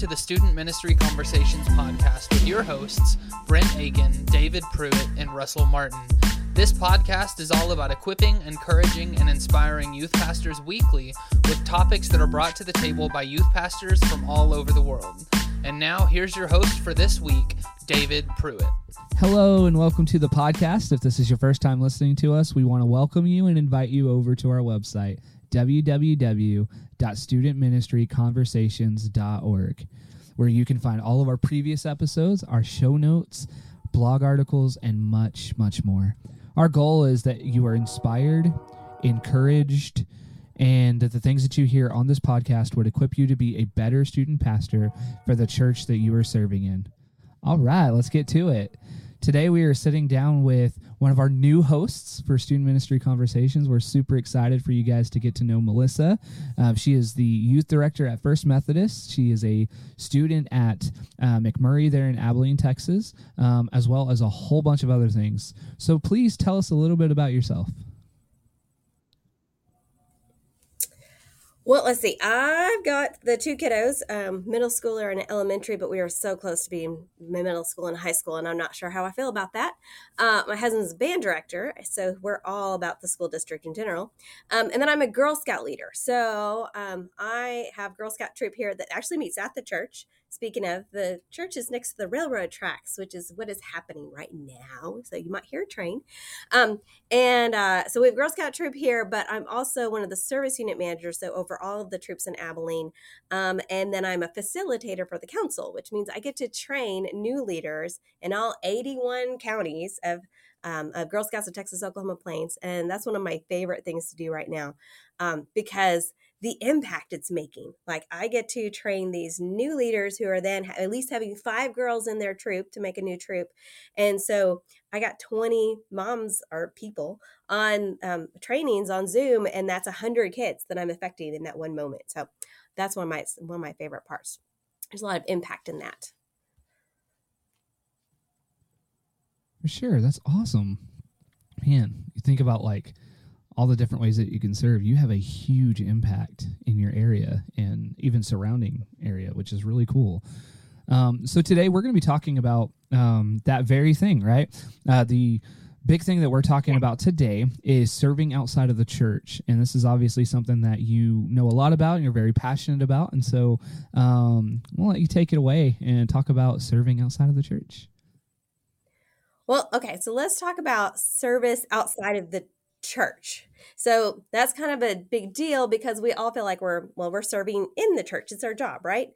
to the Student Ministry Conversations podcast with your hosts, Brent Aiken, David Pruitt, and Russell Martin. This podcast is all about equipping, encouraging, and inspiring youth pastors weekly with topics that are brought to the table by youth pastors from all over the world. And now, here's your host for this week, David Pruitt. Hello and welcome to the podcast. If this is your first time listening to us, we want to welcome you and invite you over to our website, www.studentministryconversations.org, where you can find all of our previous episodes, our show notes, blog articles, and much, much more. Our goal is that you are inspired, encouraged, and that the things that you hear on this podcast would equip you to be a better student pastor for the church that you are serving in. All right, let's get to it. Today, we are sitting down with one of our new hosts for Student Ministry Conversations. We're super excited for you guys to get to know Melissa. Uh, she is the youth director at First Methodist. She is a student at uh, McMurry there in Abilene, Texas, um, as well as a whole bunch of other things. So, please tell us a little bit about yourself. Well, let's see. I've got the two kiddos, um, middle schooler and elementary, but we are so close to being middle school and high school, and I'm not sure how I feel about that. Uh, my husband's a band director, so we're all about the school district in general. Um, and then I'm a Girl Scout leader. So um, I have Girl Scout troop here that actually meets at the church. Speaking of, the church is next to the railroad tracks, which is what is happening right now. So you might hear a train. Um, and uh, so we have Girl Scout troop here, but I'm also one of the service unit managers, so over all of the troops in Abilene. Um, and then I'm a facilitator for the council, which means I get to train new leaders in all 81 counties of um, of Girl Scouts of Texas Oklahoma Plains, and that's one of my favorite things to do right now um, because the impact it's making. Like I get to train these new leaders who are then at least having five girls in their troop to make a new troop. And so I got 20 moms or people on um, trainings on Zoom, and that's 100 kids that I'm affecting in that one moment. So that's one of my one of my favorite parts. There's a lot of impact in that. For sure, that's awesome, man. You think about like all the different ways that you can serve, you have a huge impact in your area and even surrounding area, which is really cool. Um, so today we're going to be talking about um, that very thing, right? Uh, the big thing that we're talking about today is serving outside of the church, and this is obviously something that you know a lot about and you're very passionate about. And so um, we'll let you take it away and talk about serving outside of the church. Well, okay, so let's talk about service outside of the church. So that's kind of a big deal because we all feel like we're well we're serving in the church. It's our job, right?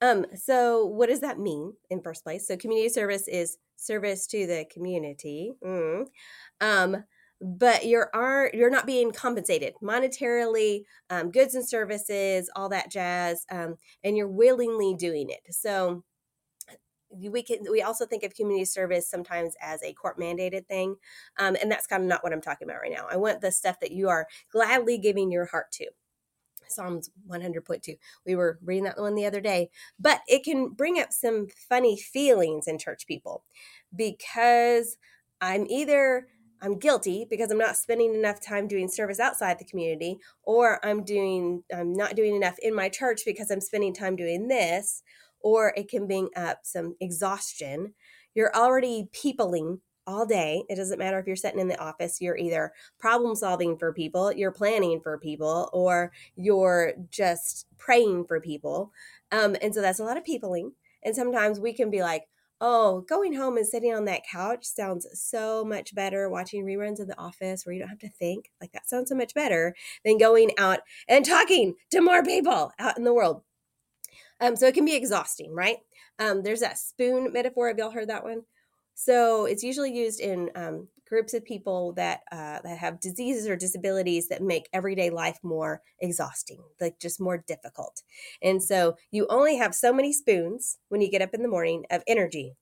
Um so what does that mean in first place? So community service is service to the community. Mm. Um but you're are you're not being compensated monetarily um, goods and services all that jazz um, and you're willingly doing it so we can we also think of community service sometimes as a court mandated thing um, and that's kind of not what i'm talking about right now. I want the stuff that you are gladly giving your heart to. Psalms 100.2 we were reading that one the other day but it can bring up some funny feelings in church people because i'm either i'm guilty because i'm not spending enough time doing service outside the community or i'm doing i'm not doing enough in my church because i'm spending time doing this or it can bring up some exhaustion. You're already peopling all day. It doesn't matter if you're sitting in the office, you're either problem solving for people, you're planning for people, or you're just praying for people. Um, and so that's a lot of peopling. And sometimes we can be like, oh, going home and sitting on that couch sounds so much better. Watching reruns of The Office where you don't have to think, like that sounds so much better than going out and talking to more people out in the world. Um, so it can be exhausting, right? Um, there's that spoon metaphor. Have y'all heard that one? So it's usually used in um, groups of people that uh, that have diseases or disabilities that make everyday life more exhausting, like just more difficult. And so you only have so many spoons when you get up in the morning of energy.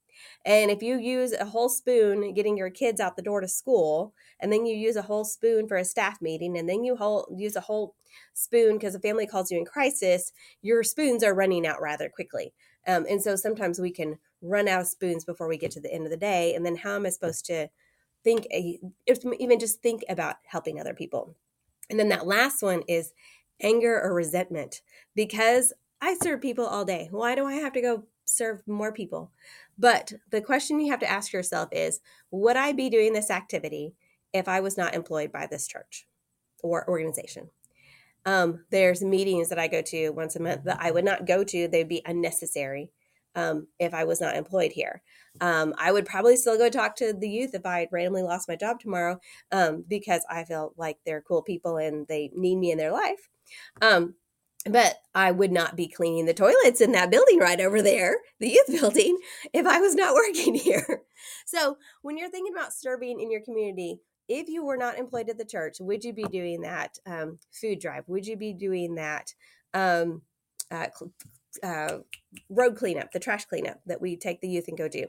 And if you use a whole spoon getting your kids out the door to school, and then you use a whole spoon for a staff meeting, and then you whole, use a whole spoon because a family calls you in crisis, your spoons are running out rather quickly. Um, and so sometimes we can run out of spoons before we get to the end of the day. And then how am I supposed to think, even just think about helping other people? And then that last one is anger or resentment because I serve people all day. Why do I have to go serve more people? But the question you have to ask yourself is Would I be doing this activity if I was not employed by this church or organization? Um, there's meetings that I go to once a month that I would not go to, they'd be unnecessary um, if I was not employed here. Um, I would probably still go talk to the youth if I had randomly lost my job tomorrow um, because I feel like they're cool people and they need me in their life. Um, but I would not be cleaning the toilets in that building right over there, the youth building, if I was not working here. So when you're thinking about serving in your community, if you were not employed at the church, would you be doing that um, food drive? Would you be doing that um, uh, uh, road cleanup, the trash cleanup that we take the youth and go do?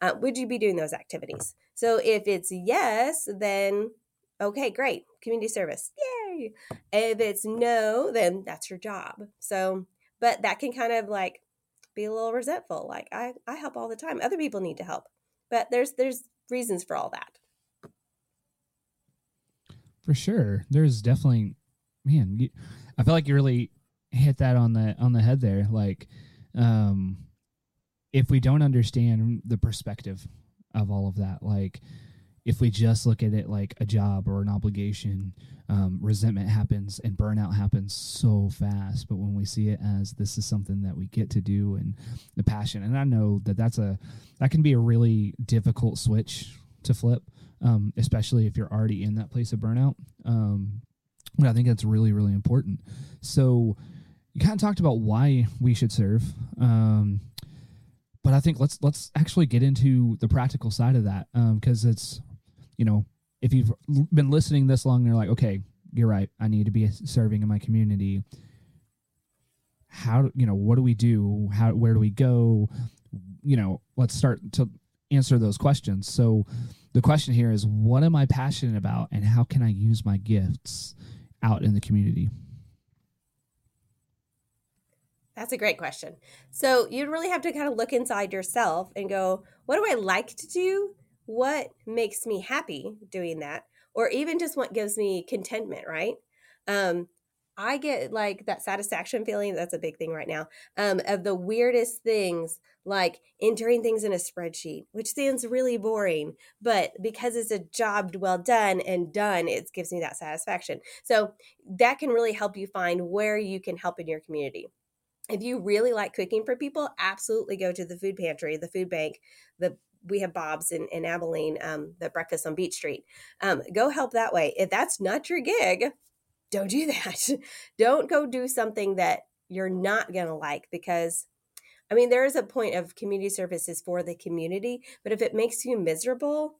Uh, would you be doing those activities? So if it's yes, then okay, great, community service, yay. If it's no, then that's your job. So, but that can kind of like be a little resentful. Like I, I help all the time. Other people need to help, but there's there's reasons for all that. For sure, there's definitely, man. You, I feel like you really hit that on the on the head there. Like, um, if we don't understand the perspective of all of that, like if we just look at it like a job or an obligation, um, resentment happens and burnout happens so fast. But when we see it as this is something that we get to do and the passion, and I know that that's a that can be a really difficult switch to flip, um, especially if you're already in that place of burnout. Um, but I think that's really really important. So you kind of talked about why we should serve. Um, but I think let's let's actually get into the practical side of that because um, it's you know, if you've been listening this long, you're like, okay, you're right. I need to be serving in my community. How, you know, what do we do? How, where do we go? You know, let's start to answer those questions. So the question here is, what am I passionate about and how can I use my gifts out in the community? That's a great question. So you'd really have to kind of look inside yourself and go, what do I like to do? What makes me happy doing that or even just what gives me contentment right? Um i get like that satisfaction feeling that's a big thing right now um of the weirdest things like entering things in a spreadsheet which sounds really boring but because it's a job well done and done it gives me that satisfaction. So that can really help you find where you can help in your community. If you really like cooking for people, absolutely go to the food pantry, the food bank, the we have Bob's in, in Abilene, um, the breakfast on Beach Street. Um, go help that way. If that's not your gig, don't do that. don't go do something that you're not going to like because I mean, there is a point of community services for the community, but if it makes you miserable,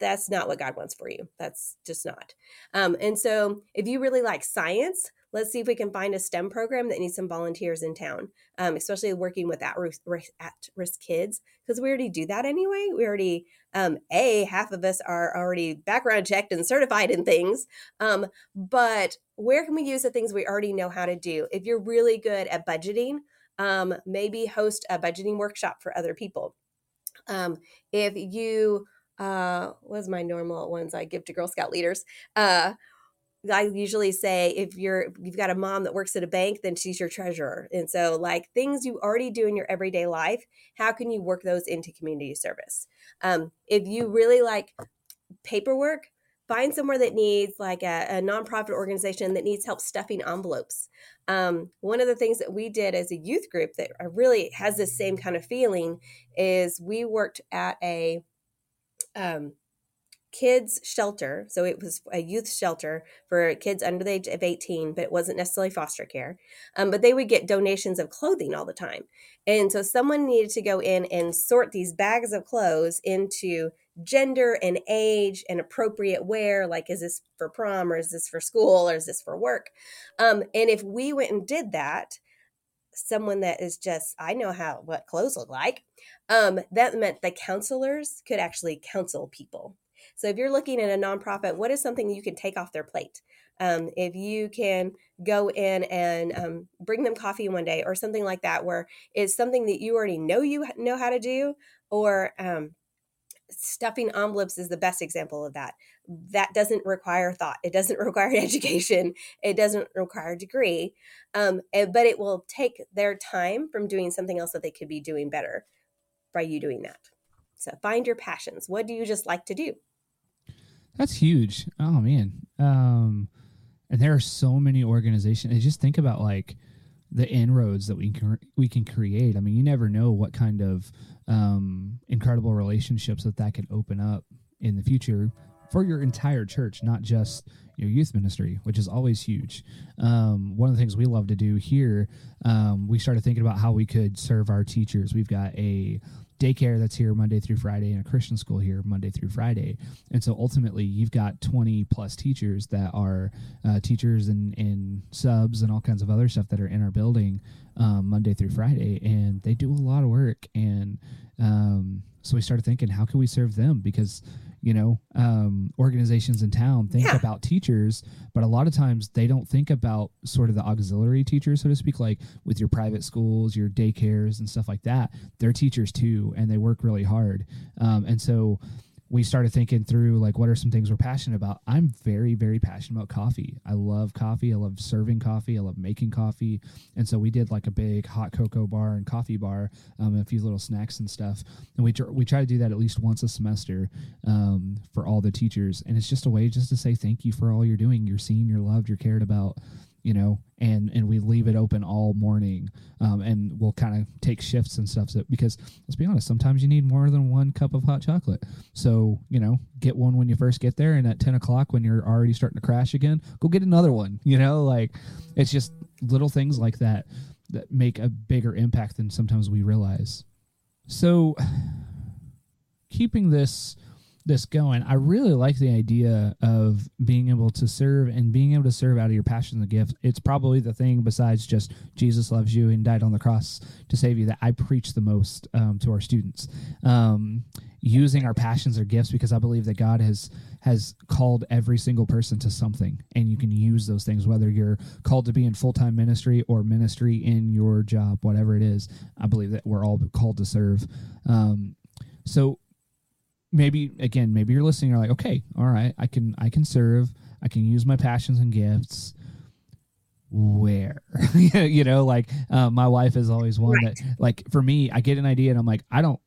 that's not what God wants for you. That's just not. Um, and so, if you really like science, let's see if we can find a STEM program that needs some volunteers in town, um, especially working with at risk, at risk kids, because we already do that anyway. We already, um, A, half of us are already background checked and certified in things. Um, but where can we use the things we already know how to do? If you're really good at budgeting, um, maybe host a budgeting workshop for other people. Um, if you, uh, was my normal ones I give to Girl Scout leaders? Uh, I usually say if you're you've got a mom that works at a bank, then she's your treasurer. And so like things you already do in your everyday life, how can you work those into community service? Um, if you really like paperwork, find somewhere that needs like a, a nonprofit organization that needs help stuffing envelopes. Um, one of the things that we did as a youth group that really has this same kind of feeling is we worked at a um, kids shelter. So it was a youth shelter for kids under the age of 18, but it wasn't necessarily foster care. Um, but they would get donations of clothing all the time. And so someone needed to go in and sort these bags of clothes into gender and age and appropriate wear. Like, is this for prom or is this for school or is this for work? Um, and if we went and did that, someone that is just i know how what clothes look like um, that meant the counselors could actually counsel people so if you're looking at a nonprofit, what is something you can take off their plate? Um, if you can go in and um, bring them coffee one day or something like that, where it's something that you already know you know how to do, or um, stuffing envelopes is the best example of that. That doesn't require thought. It doesn't require education. It doesn't require a degree. Um, but it will take their time from doing something else that they could be doing better by you doing that. So find your passions. What do you just like to do? That's huge. Oh man. Um, and there are so many organizations. I just think about like the inroads that we can we can create. I mean, you never know what kind of um, incredible relationships that that can open up in the future for your entire church, not just your youth ministry, which is always huge. Um, one of the things we love to do here, um, we started thinking about how we could serve our teachers. We've got a daycare that's here Monday through Friday and a Christian school here Monday through Friday. And so ultimately, you've got 20 plus teachers that are uh, teachers and, and subs and all kinds of other stuff that are in our building um, Monday through Friday. And they do a lot of work. And um, so we started thinking, how can we serve them? Because you know um, organizations in town think yeah. about teachers but a lot of times they don't think about sort of the auxiliary teachers so to speak like with your private schools your daycares and stuff like that they're teachers too and they work really hard um, and so we started thinking through like what are some things we're passionate about? I'm very very passionate about coffee. I love coffee. I love serving coffee. I love making coffee. And so we did like a big hot cocoa bar and coffee bar um, a few little snacks and stuff. And we, tr- we try to do that at least once a semester um, for all the teachers. And it's just a way just to say thank you for all you're doing. You're seen you're loved you're cared about you know, and and we leave it open all morning, um, and we'll kind of take shifts and stuff. So, because let's be honest, sometimes you need more than one cup of hot chocolate. So you know, get one when you first get there, and at ten o'clock when you're already starting to crash again, go get another one. You know, like it's just little things like that that make a bigger impact than sometimes we realize. So, keeping this this going, I really like the idea of being able to serve and being able to serve out of your passion and gift. It's probably the thing besides just Jesus loves you and died on the cross to save you that I preach the most um, to our students. Um, using our passions or gifts because I believe that God has has called every single person to something and you can use those things whether you're called to be in full-time ministry or ministry in your job whatever it is I believe that we're all called to serve um, so maybe again, maybe you're listening. You're like, okay, all right, I can I can serve. I can use my passions and gifts. Where you know, like uh, my wife is always one right. that, like, for me, I get an idea and I'm like, I don't,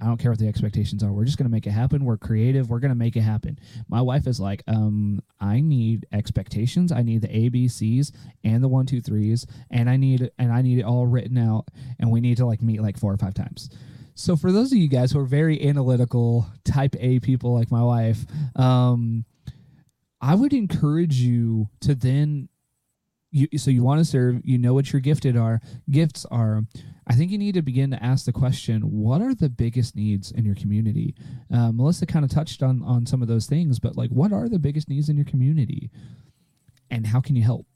I don't care what the expectations are. We're just going to make it happen. We're creative. We're going to make it happen. My wife is like, um, I need expectations. I need the ABCs and the one, two, threes, and I need and I need it all written out. And we need to like meet like four or five times. So for those of you guys who are very analytical, type A people like my wife, um, I would encourage you to then you so you want to serve, you know what your gifted are, gifts are. I think you need to begin to ask the question, what are the biggest needs in your community? Uh, Melissa kind of touched on on some of those things, but like what are the biggest needs in your community? And how can you help?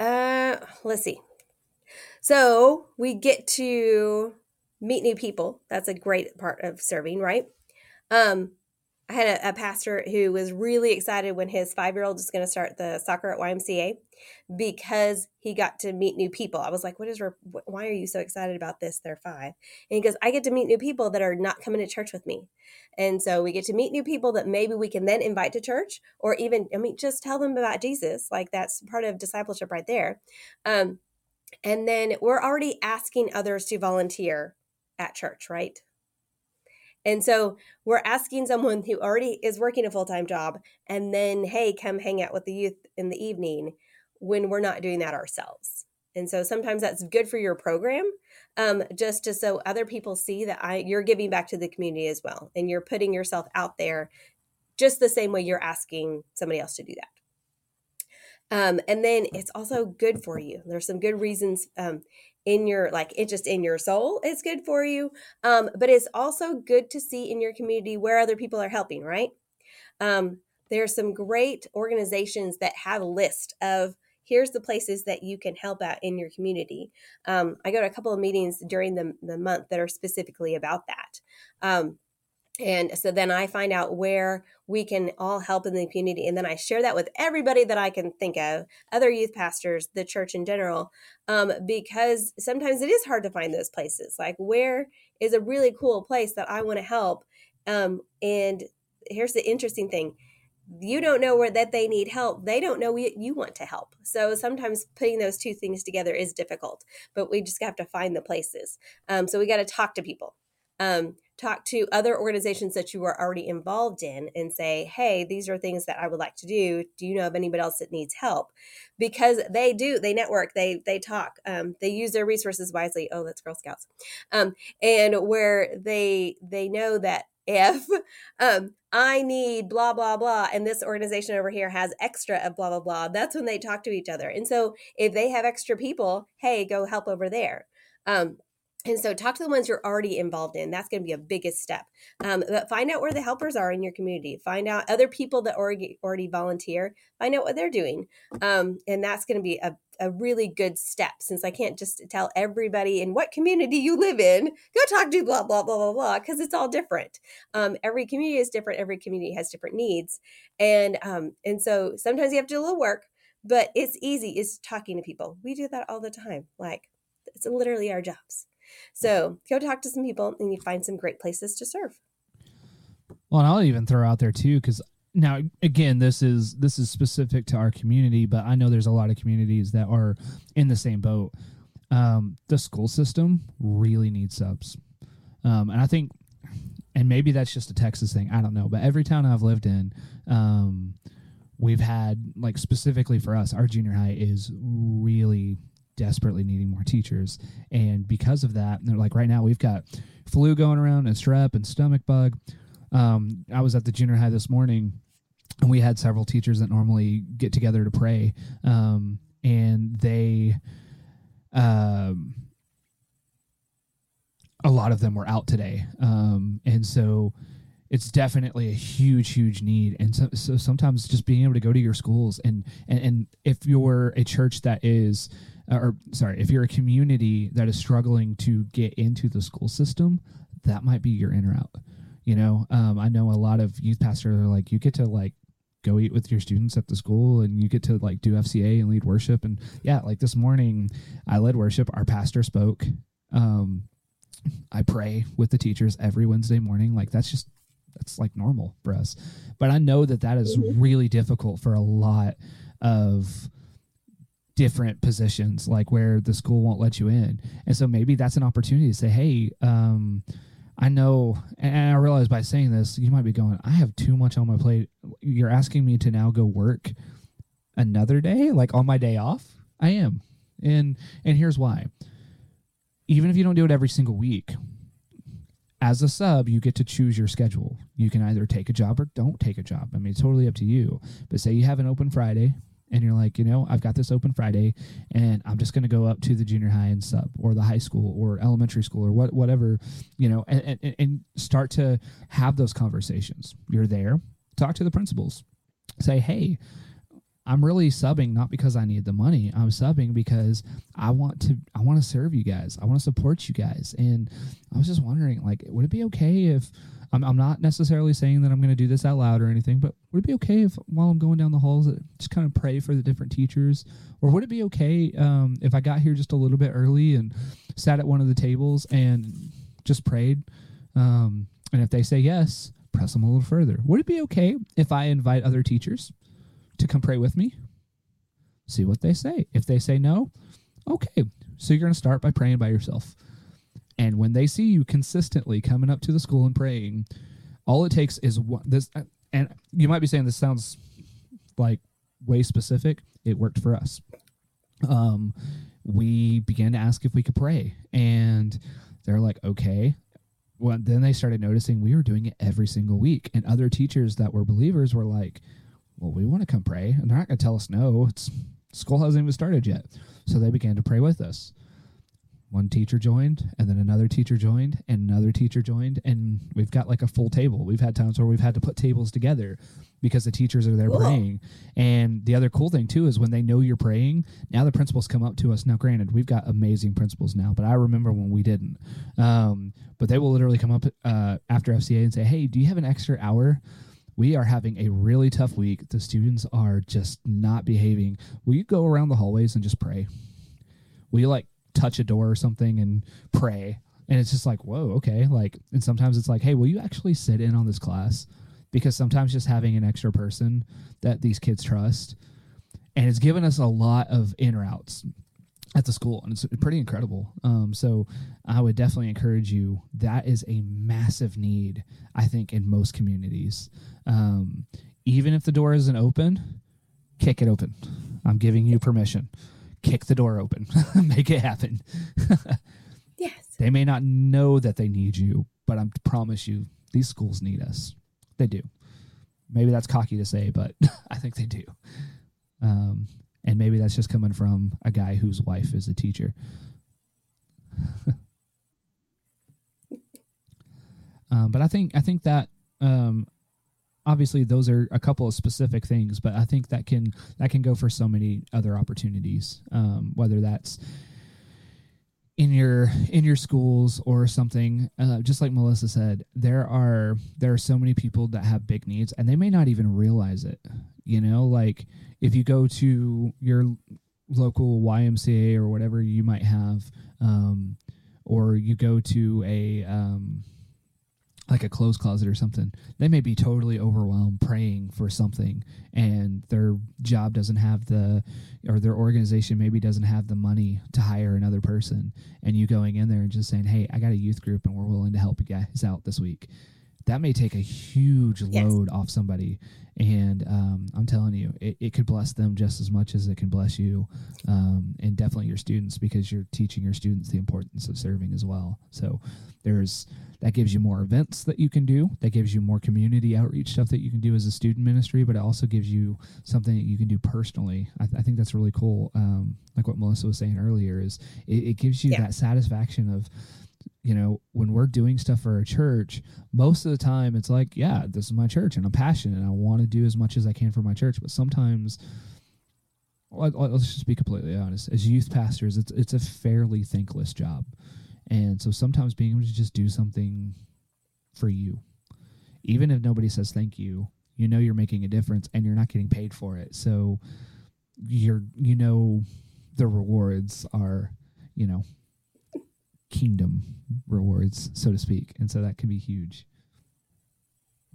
Uh, let's see. So we get to meet new people. That's a great part of serving, right? Um, I had a, a pastor who was really excited when his five year old is going to start the soccer at YMCA because he got to meet new people. I was like, "What is? Why are you so excited about this? They're five. And he goes, "I get to meet new people that are not coming to church with me, and so we get to meet new people that maybe we can then invite to church, or even, I mean, just tell them about Jesus. Like that's part of discipleship right there." Um, and then we're already asking others to volunteer at church, right? And so we're asking someone who already is working a full time job and then, hey, come hang out with the youth in the evening when we're not doing that ourselves. And so sometimes that's good for your program, um, just to so other people see that I you're giving back to the community as well, and you're putting yourself out there, just the same way you're asking somebody else to do that. Um, and then it's also good for you. There's some good reasons um, in your like it just in your soul it's good for you. Um, but it's also good to see in your community where other people are helping right? Um, there are some great organizations that have a list of here's the places that you can help out in your community. Um, i go to a couple of meetings during the, the month that are specifically about that. Um, and so then I find out where we can all help in the community. And then I share that with everybody that I can think of, other youth pastors, the church in general, um, because sometimes it is hard to find those places. Like, where is a really cool place that I want to help. Um, and here's the interesting thing you don't know where that they need help they don't know you want to help so sometimes putting those two things together is difficult but we just have to find the places um, so we got to talk to people um, talk to other organizations that you are already involved in and say, hey, these are things that I would like to do. Do you know of anybody else that needs help? Because they do, they network, they they talk, um, they use their resources wisely. Oh, that's Girl Scouts, um, and where they they know that if um, I need blah blah blah, and this organization over here has extra of blah blah blah, that's when they talk to each other. And so if they have extra people, hey, go help over there. Um, and so talk to the ones you're already involved in. That's going to be a biggest step. Um, but find out where the helpers are in your community. Find out other people that already, already volunteer. Find out what they're doing. Um, and that's going to be a, a really good step since I can't just tell everybody in what community you live in, go talk to blah, blah, blah, blah, blah, because it's all different. Um, every community is different. Every community has different needs. And, um, and so sometimes you have to do a little work, but it's easy is talking to people. We do that all the time. Like it's literally our jobs. So go talk to some people and you find some great places to serve. Well, and I'll even throw out there too, because now again, this is this is specific to our community, but I know there's a lot of communities that are in the same boat. Um, the school system really needs subs, um, and I think, and maybe that's just a Texas thing. I don't know, but every town I've lived in, um, we've had like specifically for us, our junior high is really desperately needing more teachers. And because of that, they're like right now we've got flu going around and strep and stomach bug. Um, I was at the junior high this morning and we had several teachers that normally get together to pray. Um, and they, um, a lot of them were out today. Um, and so, it's definitely a huge huge need and so, so, sometimes just being able to go to your schools and, and and if you're a church that is or sorry, if you're a community that is struggling to get into the school system, that might be your in or out. You know, um, I know a lot of youth pastors are like, you get to like go eat with your students at the school and you get to like do FCA and lead worship. And yeah, like this morning I led worship. Our pastor spoke. Um, I pray with the teachers every Wednesday morning. Like that's just, that's like normal for us. But I know that that is mm-hmm. really difficult for a lot of different positions like where the school won't let you in. And so maybe that's an opportunity to say hey um, i know and i realize by saying this you might be going i have too much on my plate. You're asking me to now go work another day? Like on my day off? I am. And and here's why. Even if you don't do it every single week as a sub you get to choose your schedule. You can either take a job or don't take a job. I mean it's totally up to you. But say you have an open friday and you're like, you know, I've got this open Friday and I'm just going to go up to the junior high and sub or the high school or elementary school or what, whatever, you know, and, and, and start to have those conversations. You're there, talk to the principals, say, hey, I'm really subbing not because I need the money. I'm subbing because I want to I want to serve you guys. I want to support you guys. And I was just wondering like would it be okay if I'm, I'm not necessarily saying that I'm going to do this out loud or anything, but would it be okay if while I'm going down the halls, just kind of pray for the different teachers? Or would it be okay um, if I got here just a little bit early and sat at one of the tables and just prayed? Um, and if they say yes, press them a little further. Would it be okay if I invite other teachers to come pray with me? See what they say. If they say no, okay. So you're going to start by praying by yourself. And when they see you consistently coming up to the school and praying, all it takes is one, this. And you might be saying this sounds like way specific. It worked for us. Um, we began to ask if we could pray, and they're like, okay. Well, then they started noticing we were doing it every single week, and other teachers that were believers were like, "Well, we want to come pray," and they're not going to tell us no. It's school hasn't even started yet, so they began to pray with us. One teacher joined and then another teacher joined and another teacher joined and we've got like a full table. We've had times where we've had to put tables together because the teachers are there cool. praying. And the other cool thing too is when they know you're praying now the principals come up to us. Now granted we've got amazing principals now but i remember when we didn't. Um, but they will literally come up uh, after fca and say hey do you have an extra hour we are having a really tough week. The students are just not behaving. Will you go around the hallways and just pray? Will you like touch a door or something and pray? And it's just like whoa okay like and sometimes it's like hey will you actually sit in on this class? Because sometimes just having an extra person that these kids trust and it's given us a lot of in routes at the school and it's pretty incredible. Um, so i would definitely encourage you. That is a massive need i think in most communities. Um, even if the door isn't open kick it open. I'm giving you permission. Kick the door open. Make it happen. Yes. they may not know that they need you but i promise you these schools need us. They do. Maybe that's cocky to say but i think they do. Um, and maybe that's just coming from a guy whose wife is a teacher. um, but I think I think that um, obviously those are a couple of specific things, but I think that can that can go for so many other opportunities. Um, whether that's in your in your schools or something uh, just like melissa said there are there are so many people that have big needs and they may not even realize it you know? Like if you go to your local ymca or whatever you might have um, or you go to a um, like a clothes closet or something, they may be totally overwhelmed praying for something and their job doesn't have the or their organization maybe doesn't have the money to hire another person and you going in there and just saying, "Hey, I got a youth group and we're willing to help you guys out this week." That may take a huge Yes. load off somebody and um, I'm telling you, it, it could bless them just as much as it can bless you, um, and definitely your students because you're teaching your students the importance of serving as well. So there's that gives you more events that you can do. That gives you more community outreach stuff that you can do as a student ministry, but it also gives you something that you can do personally. I, th- I think that's really cool. Um, like what Melissa was saying earlier, is it, it gives you Yeah. that satisfaction of you know, when we're doing stuff for a church, most of the time it's like, yeah, this is my church and I'm passionate and I want to do as much as I can for my church. But sometimes, let- let- let's just be completely honest, as youth pastors, it's it's a fairly thankless job, and so sometimes being able to just do something for you, even if nobody says thank you, you know you're making a difference and you're not getting paid for it. So you're you know the rewards are you know kingdom rewards, so to speak. And so that can be huge.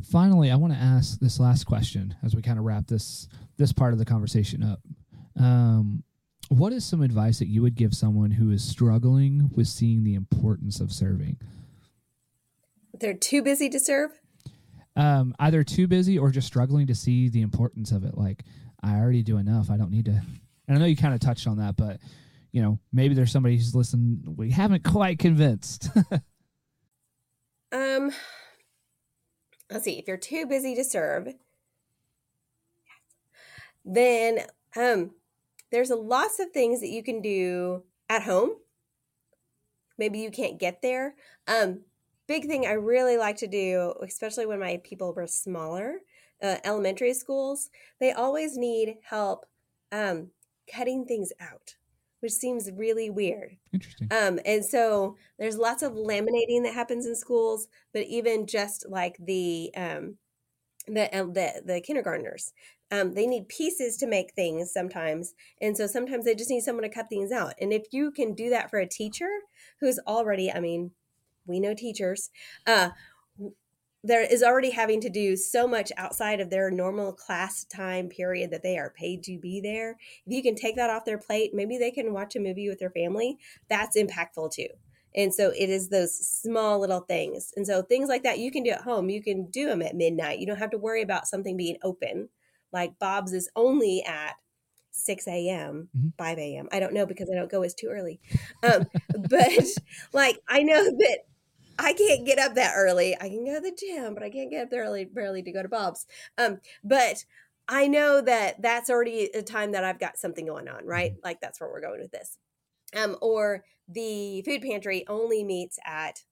Finally, I want to ask this last question as we kind of wrap this this part of the conversation up. Um, what is some advice that you would give someone who is struggling with seeing the importance of serving? They're too busy to serve. Um, either too busy or just struggling to see the importance of it. Like, I already do enough. I don't need to. And I know you kind of touched on that, but you know, maybe there's somebody who's listening. We haven't quite convinced. Um, let's see. If you're too busy to serve, then um, there's lots of things that you can do at home. Maybe you can't get there. Um, big thing I really like to do, especially when my people were smaller, uh, elementary schools, they always need help um, cutting things out, which seems really weird. Interesting. Um, and so there's lots of laminating that happens in schools, but even just like the um, the uh, the the kindergartners, um, they need pieces to make things sometimes, and so sometimes they just need someone to cut things out. And if you can do that for a teacher who's already, I mean, we know teachers, uh, there is already having to do so much outside of their normal class time period that they are paid to be there. If you can take that off their plate, maybe they can watch a movie with their family. That's impactful too. And so it is those small little things. And so things like that you can do at home. You can do them at midnight. You don't have to worry about something being open. Like Bob's is only at 6 a.m., Mhm. 5 a.m. I don't know because I don't go, it's too early. Um, but like I know that I can't get up that early. I can go to the gym, but I can't get up there early, barely to go to Bob's. Um, but I know that that's already a time that I've got something going on, right? Like that's where we're going with this. Um, or the food pantry only meets at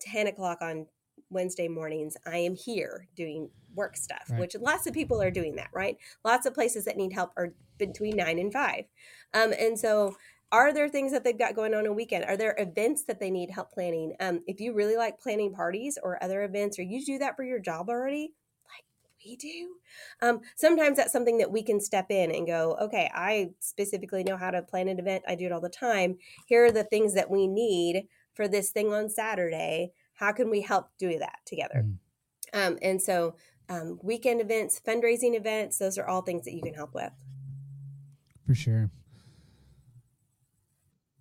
10 o'clock on Wednesday mornings. I am here doing work stuff, Right. which lots of people are doing that, right? Lots of places that need help are between nine and five. Um, and so are there things that they've got going on a weekend? Are there events that they need help planning? Um, if you really like planning parties or other events, or you do that for your job already, like we do, um, sometimes that's something that we can step in and go, okay, I specifically know how to plan an event. I do it all the time. Here are the things that we need. for this thing on Saturday. How can we help do that together? Mm. Um, and so, um, weekend events, fundraising events, those are all things that you can help with. For sure.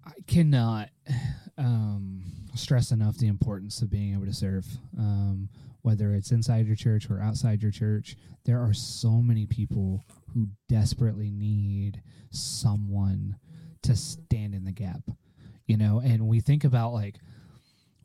I cannot um, stress enough the importance of being able to serve. Um, whether it's inside your church or outside your church, there are so many people who desperately need someone to stand in the gap. You know, and we think about like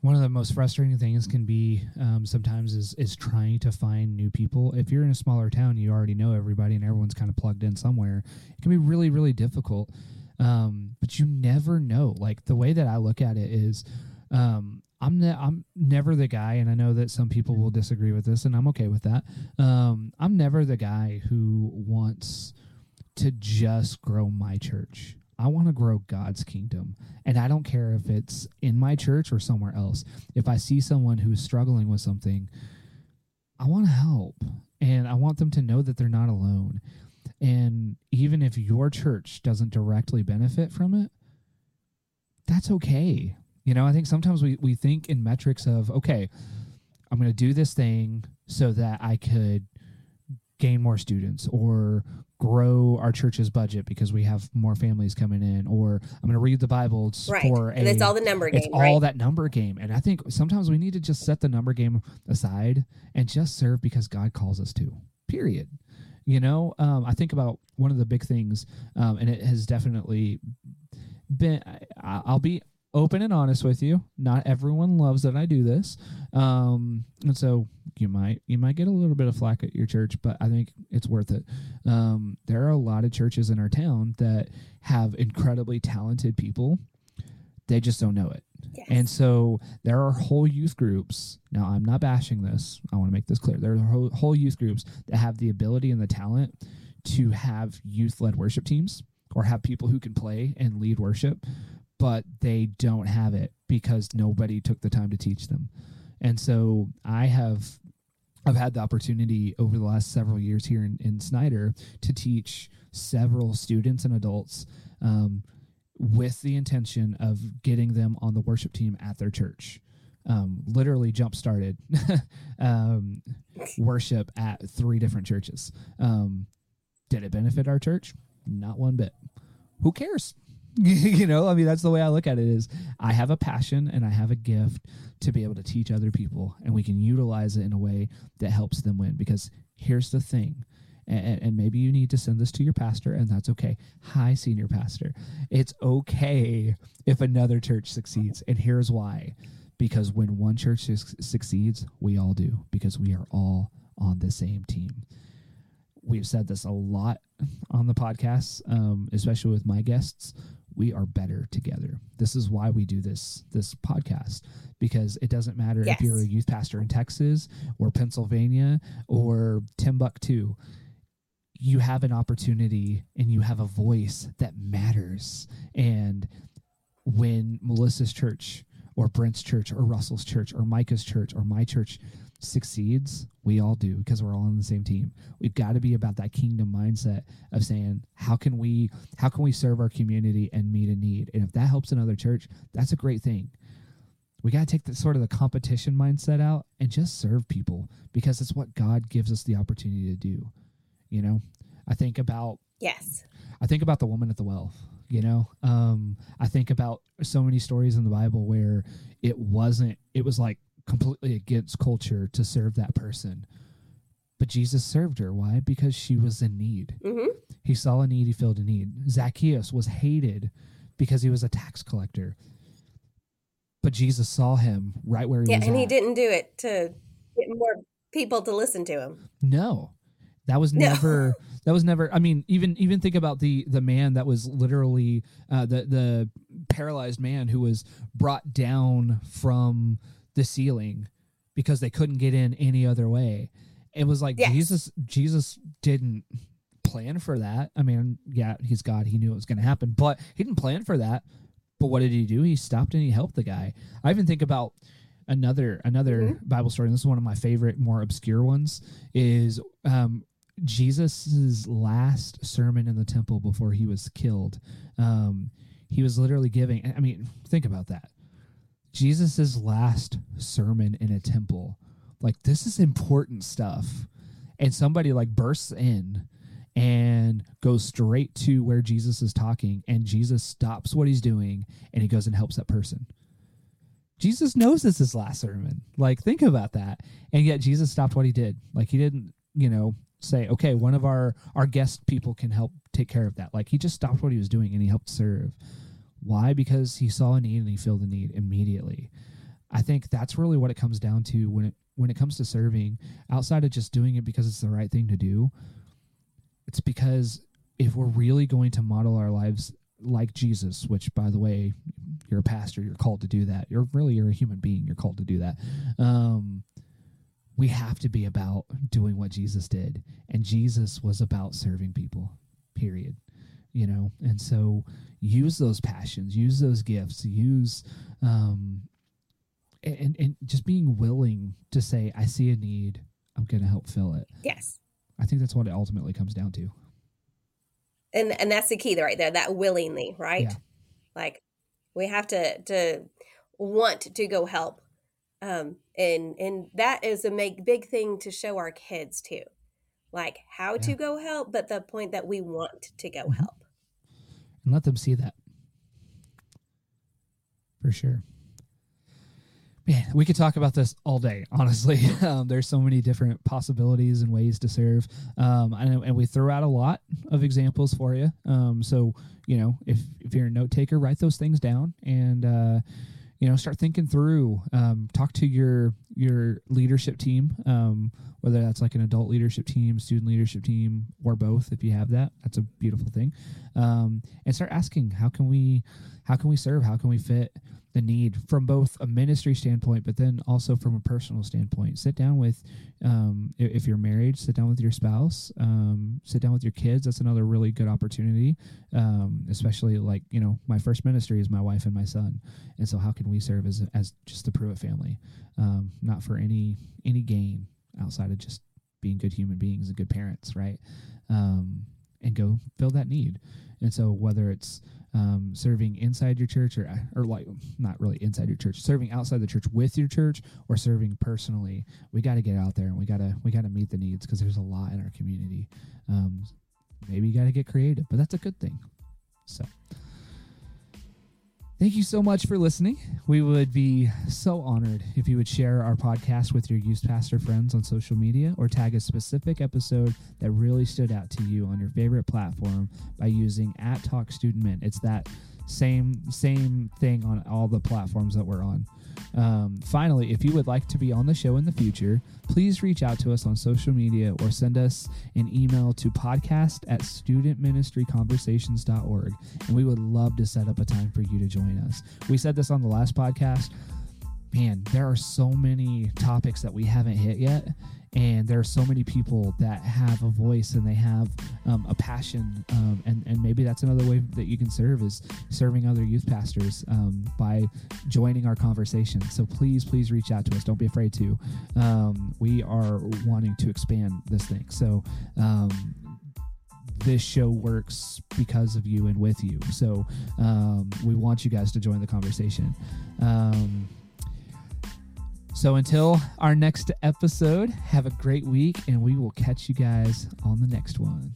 one of the most frustrating things can be um, sometimes is is trying to find new people. If you're in a smaller town, you already know everybody, and everyone's kind of plugged in somewhere. It can be really, really difficult. Um, but you never know. Like the way that I look at it is, um, I'm ne- I'm never the guy, and I know that some people will disagree with this, and I'm okay with that. Um, I'm never the guy who wants to just grow my church. I want to grow God's kingdom. And I don't care if it's in my church or somewhere else. If I see someone who's struggling with something, I want to help. And I want them to know that they're not alone. And even if your church doesn't directly benefit from it, that's okay. You know, I think sometimes we, we think in metrics of, okay, I'm going to do this thing so that I could gain more students or grow our church's budget because we have more families coming in or i'm going to read the bible Right. for And it's all the number game, it's all right? that number game and i think sometimes we need to just set the number game aside and just serve because god calls us to period you know um, i think about one of the big things um, and it has definitely been I, i'll be open and honest with you not everyone loves that i do this um, and so you might you might get a little bit of flack at your church but i think it's worth it. Um, there are a lot of churches in our town that have incredibly talented people they just don't know it Yes. and so there are whole youth groups. Now, I'm not bashing this. I want to make this clear. There are whole, whole youth groups that have the ability and the talent to have youth led worship teams or have people who can play and lead worship, but they don't have it because nobody took the time to teach them. And so I have I've had the opportunity over the last several years here in, in Snyder to teach several students and adults um, with the intention of getting them on the worship team at their church. Um, literally jump started um, worship at three different churches. Um, did it benefit our church? Not one bit. Who cares? you know, I mean, that's the way I look at it is I have a passion and I have a gift to be able to teach other people and we can utilize it in a way that helps them win because here's the thing and, and maybe you need to send this to your pastor and that's okay. Hi senior pastor. It's okay if another church succeeds and here's why. Because when one church su- succeeds we all do because we are all on the same team. We've said this a lot on the podcast um, especially with my guests. We are better together. This is why we do this this podcast because it doesn't matter Yes. if you're a youth pastor in texas or pennsylvania or timbuktu you have an opportunity and you have a voice that matters. And when melissa's church or brent's church or russell's church or micah's church or my church succeeds we all do because we're all on the same team. We've got to be about that kingdom mindset of saying how can we how can we serve our community and meet a need? And if that helps another church that's a great thing. We got to take the sort of the competition mindset out and just serve people because it's what god gives us the opportunity to do you know i think about Yes. I think about the woman at the well. You know, um, I think about so many stories in the Bible where it wasn't. It was like completely against culture to serve that person, but Jesus served her. Why? Because she was in need. hmm He saw a need. He filled a need. Zacchaeus was hated because he was a tax collector, but Jesus saw him right where he Yeah, was. and he didn't do it to get more people to listen to him. No. That was No. never that was never I mean even even think about the the man that was literally uh the the paralyzed man who was brought down from the ceiling because they couldn't get in any other way. It was like Yes. Jesus Jesus didn't plan for that. I mean, yeah, he's God, he knew it was going to happen, but he didn't plan for that. But what did he do? He stopped and he helped the guy. I even think about another another Mm-hmm. Bible story. And this is one of my favorite, more obscure ones. Is um, Jesus's last sermon in the temple before he was killed. Um, he was literally giving. I mean, think about that. Jesus's last sermon in a temple. Like this is important stuff. And somebody like bursts in and goes straight to where Jesus is talking and Jesus stops what he's doing and he goes and helps that person. Jesus knows this is his last sermon. Like think about that. And yet Jesus stopped what he did. Like he didn't, you know, say, "Okay, one of our our guest people can help take care of that." Like he just stopped what he was doing and he helped serve. Why? Because he saw a need and he filled the need immediately. I think that's really what it comes down to when it when it comes to serving outside of just doing it because it's the right thing to do it's because if we're really going to model our lives like Jesus, which by the way, you're a pastor, you're called to do that. You're really you're a human being, you're called to do that. Um, we have to be about doing what Jesus did, and Jesus was about serving people. Period. You know, and so use those passions, use those gifts, use um, and and just being willing to say, I see a need, I'm going to help fill it. Yes. I think that's what it ultimately comes down to. And and that's the key right there, that willingly, right? Yeah. Like we have to to want to go help. Um and and that is a make big thing to show our kids too. Like how to go help, but the point that we want to go Mhm. help. and let them see that for sure man we could talk about this all day honestly um, there's so many different possibilities and ways to serve um, and, and we throw out a lot of examples for you um, so you know if, if you're a note taker write those things down and uh, you know start thinking through um, talk to your your leadership team um, whether that's like an adult leadership team student leadership team or both if you have that that's a beautiful thing. Um, and start asking how can we how can we serve? How can we fit the need from both a ministry standpoint but then also from a personal standpoint. Sit down with um, if you're married sit down with your spouse um, sit down with your kids. That's another really good opportunity um, especially like you know my first ministry is my wife and my son. And so how can we serve as as just the Pruitt family? Um, not for any any gain outside of just being good human beings and good parents right? Um, and go fill that need. And so whether it's um, serving inside your church or or like not really inside your church serving outside the church with your church or serving personally. We got to get out there and we got to we got to meet the needs because there's a lot in our community. Um, maybe you got to get creative but that's a good thing. So Thank you so much for listening. We would be so honored if you would share our podcast with your youth pastor friends on social media or tag a specific episode that really stood out to you on your favorite platform by using at Talk Student Min. It's that same same thing on all the platforms that we're on. Um, finally, if you would like to be on the show in the future, please reach out to us on social media or send us an email to podcast at studentministryconversations.org and we would love to set up a time for you to join us. We said this on the last podcast. Man, there are so many topics that we haven't hit yet, and there are so many people that have a voice and they have um, a passion, um, and and maybe that's another way that you can serve is serving other youth pastors um, by joining our conversation. So please, please reach out to us. Don't be afraid to. Um, we are wanting to expand this thing. So um, this show works because of you and with you. So um, we want you guys to join the conversation. Um, so until our next episode, have a great week, and we will catch you guys on the next one.